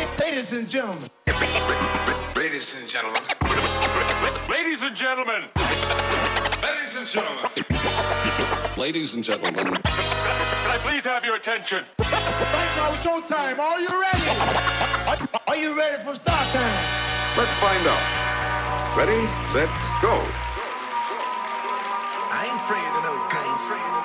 Ladies and gentlemen. Ladies and gentlemen. Ladies and gentlemen. Ladies and gentlemen. Ladies and gentlemen. Can I please have your attention? Right now, showtime. Are you ready? Are you ready for start time? Let's find out. Ready, set, go. I ain't afraid of no guns.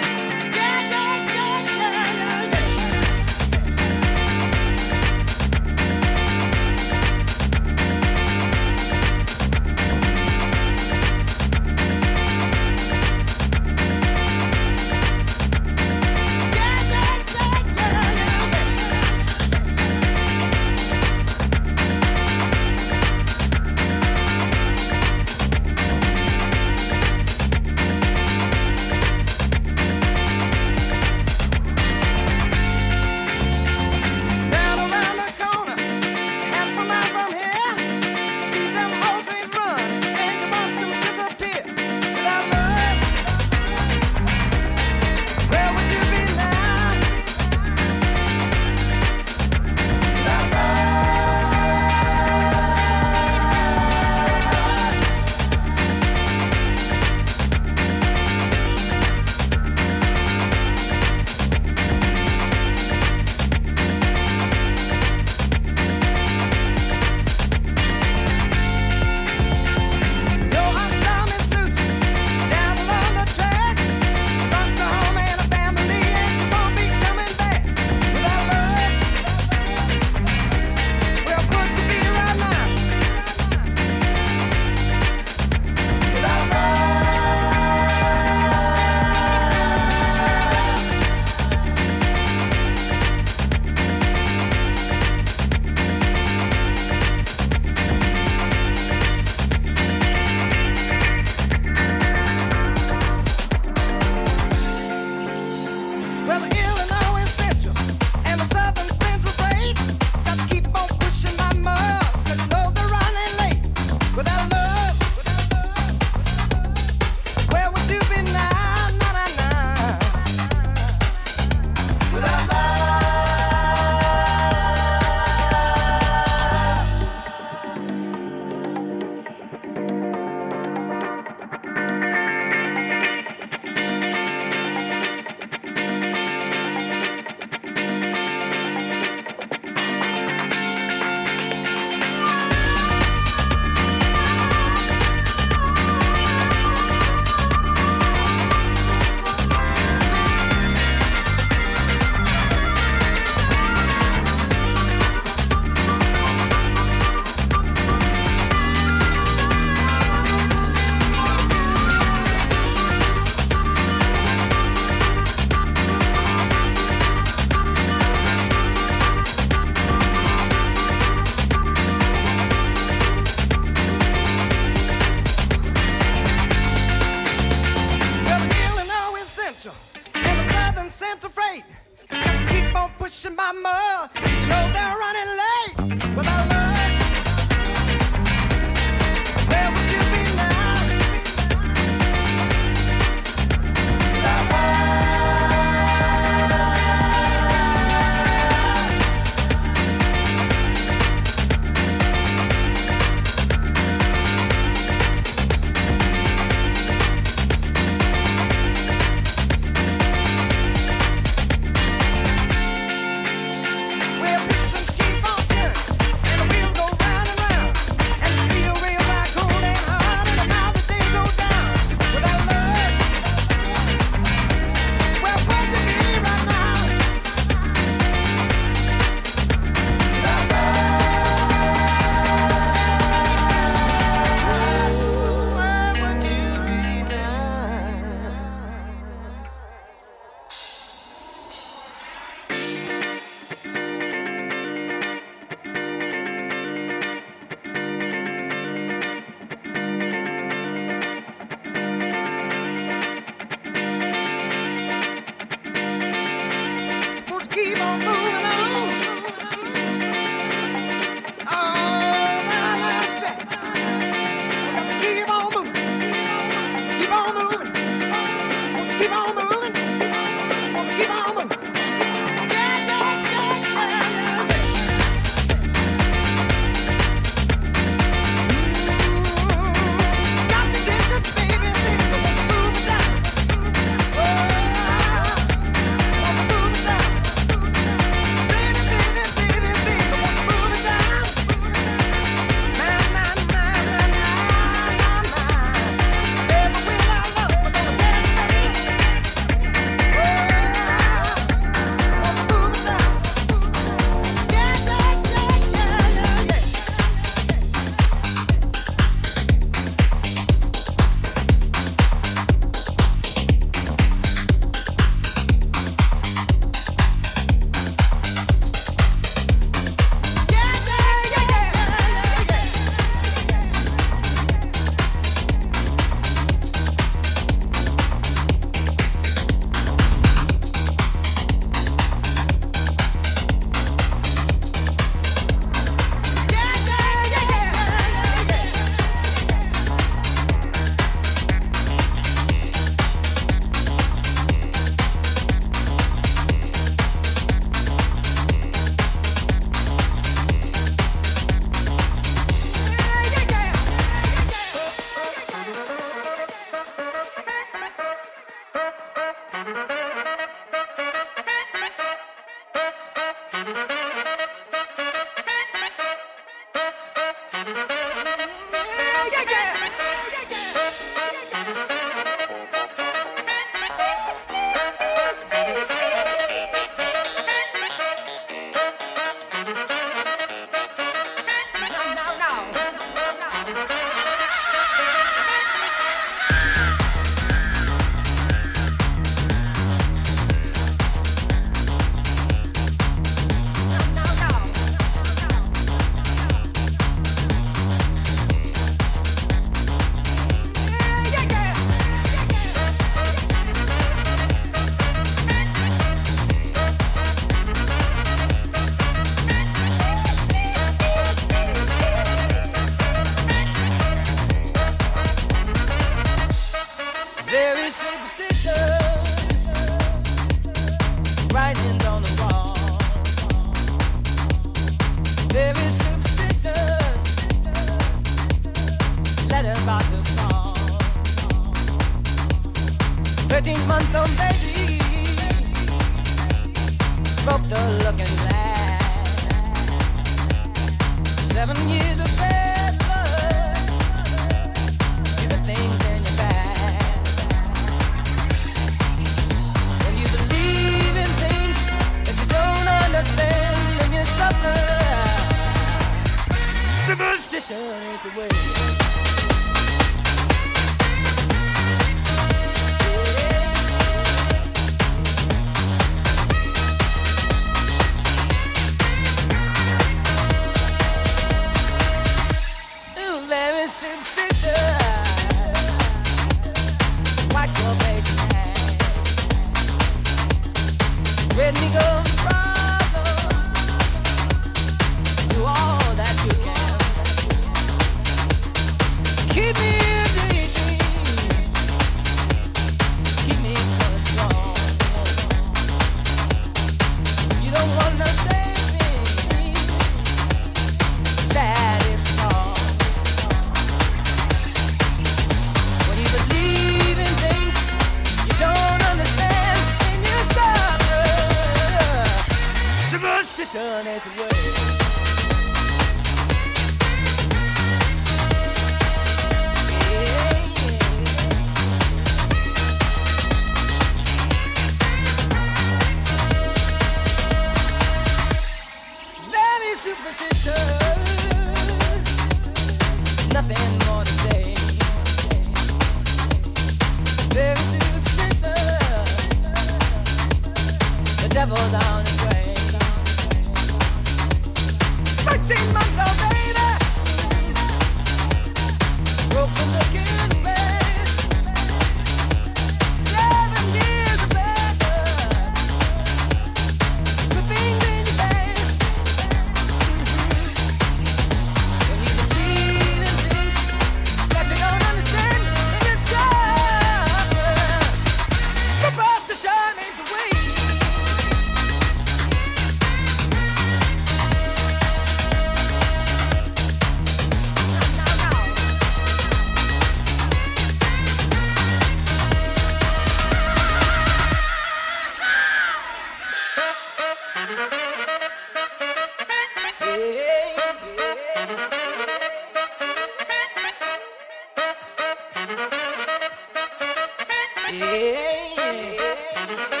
yeah.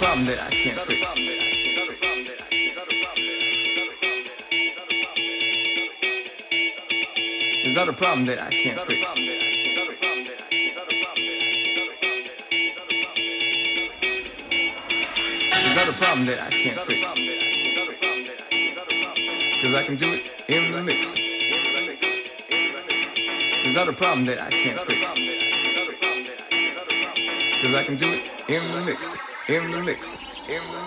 Problem that I can't fix. There's not a problem that I can't fix. It's not a problem that I can't fix. Cause I can do it in the mix. There's not a problem that I can't fix. Cause I can do it in the mix, in the mix, in the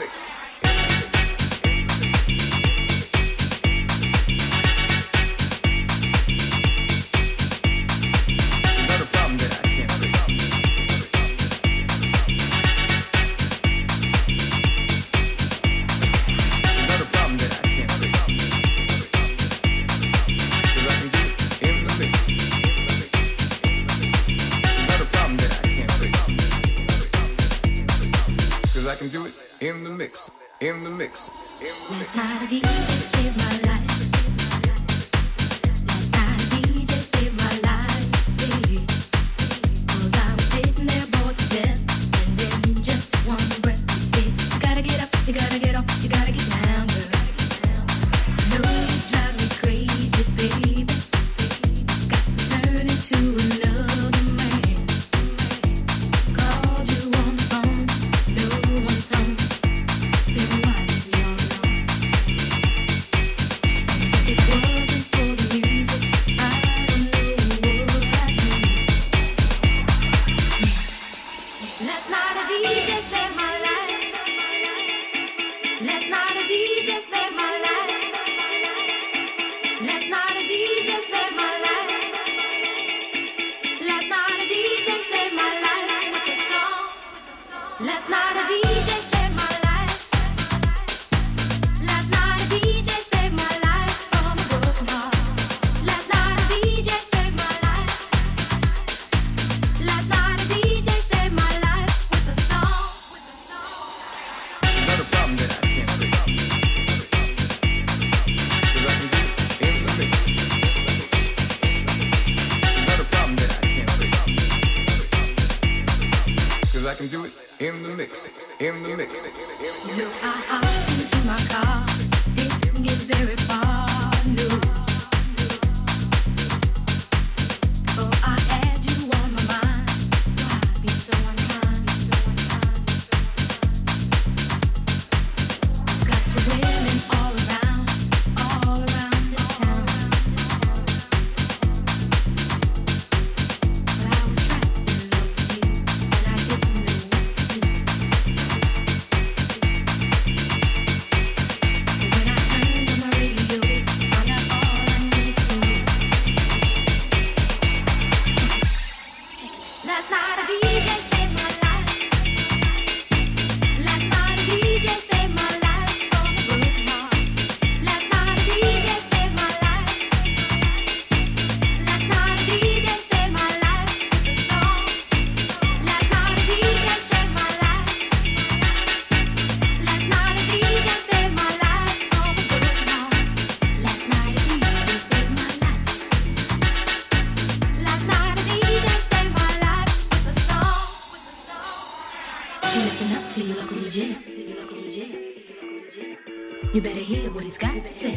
You better hear what he's got to say.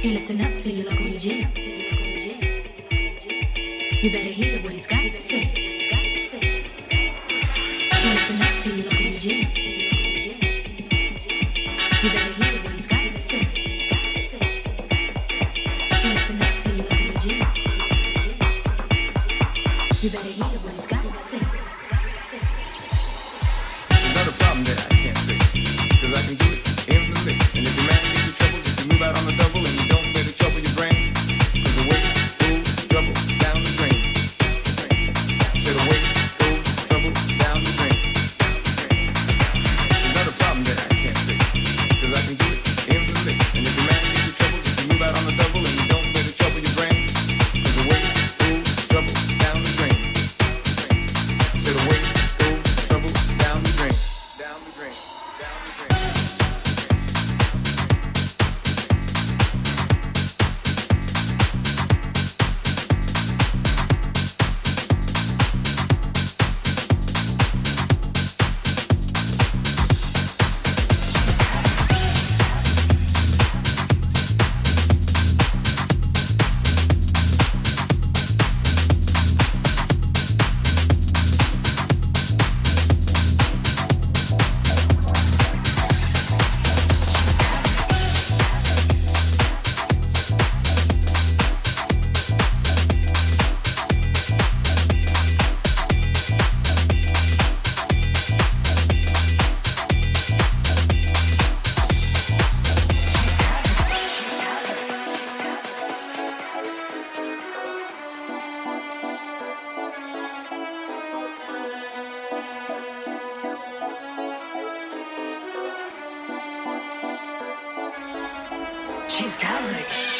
He listen up to your local DJ. You better hear what he's got to say. She's cosmic.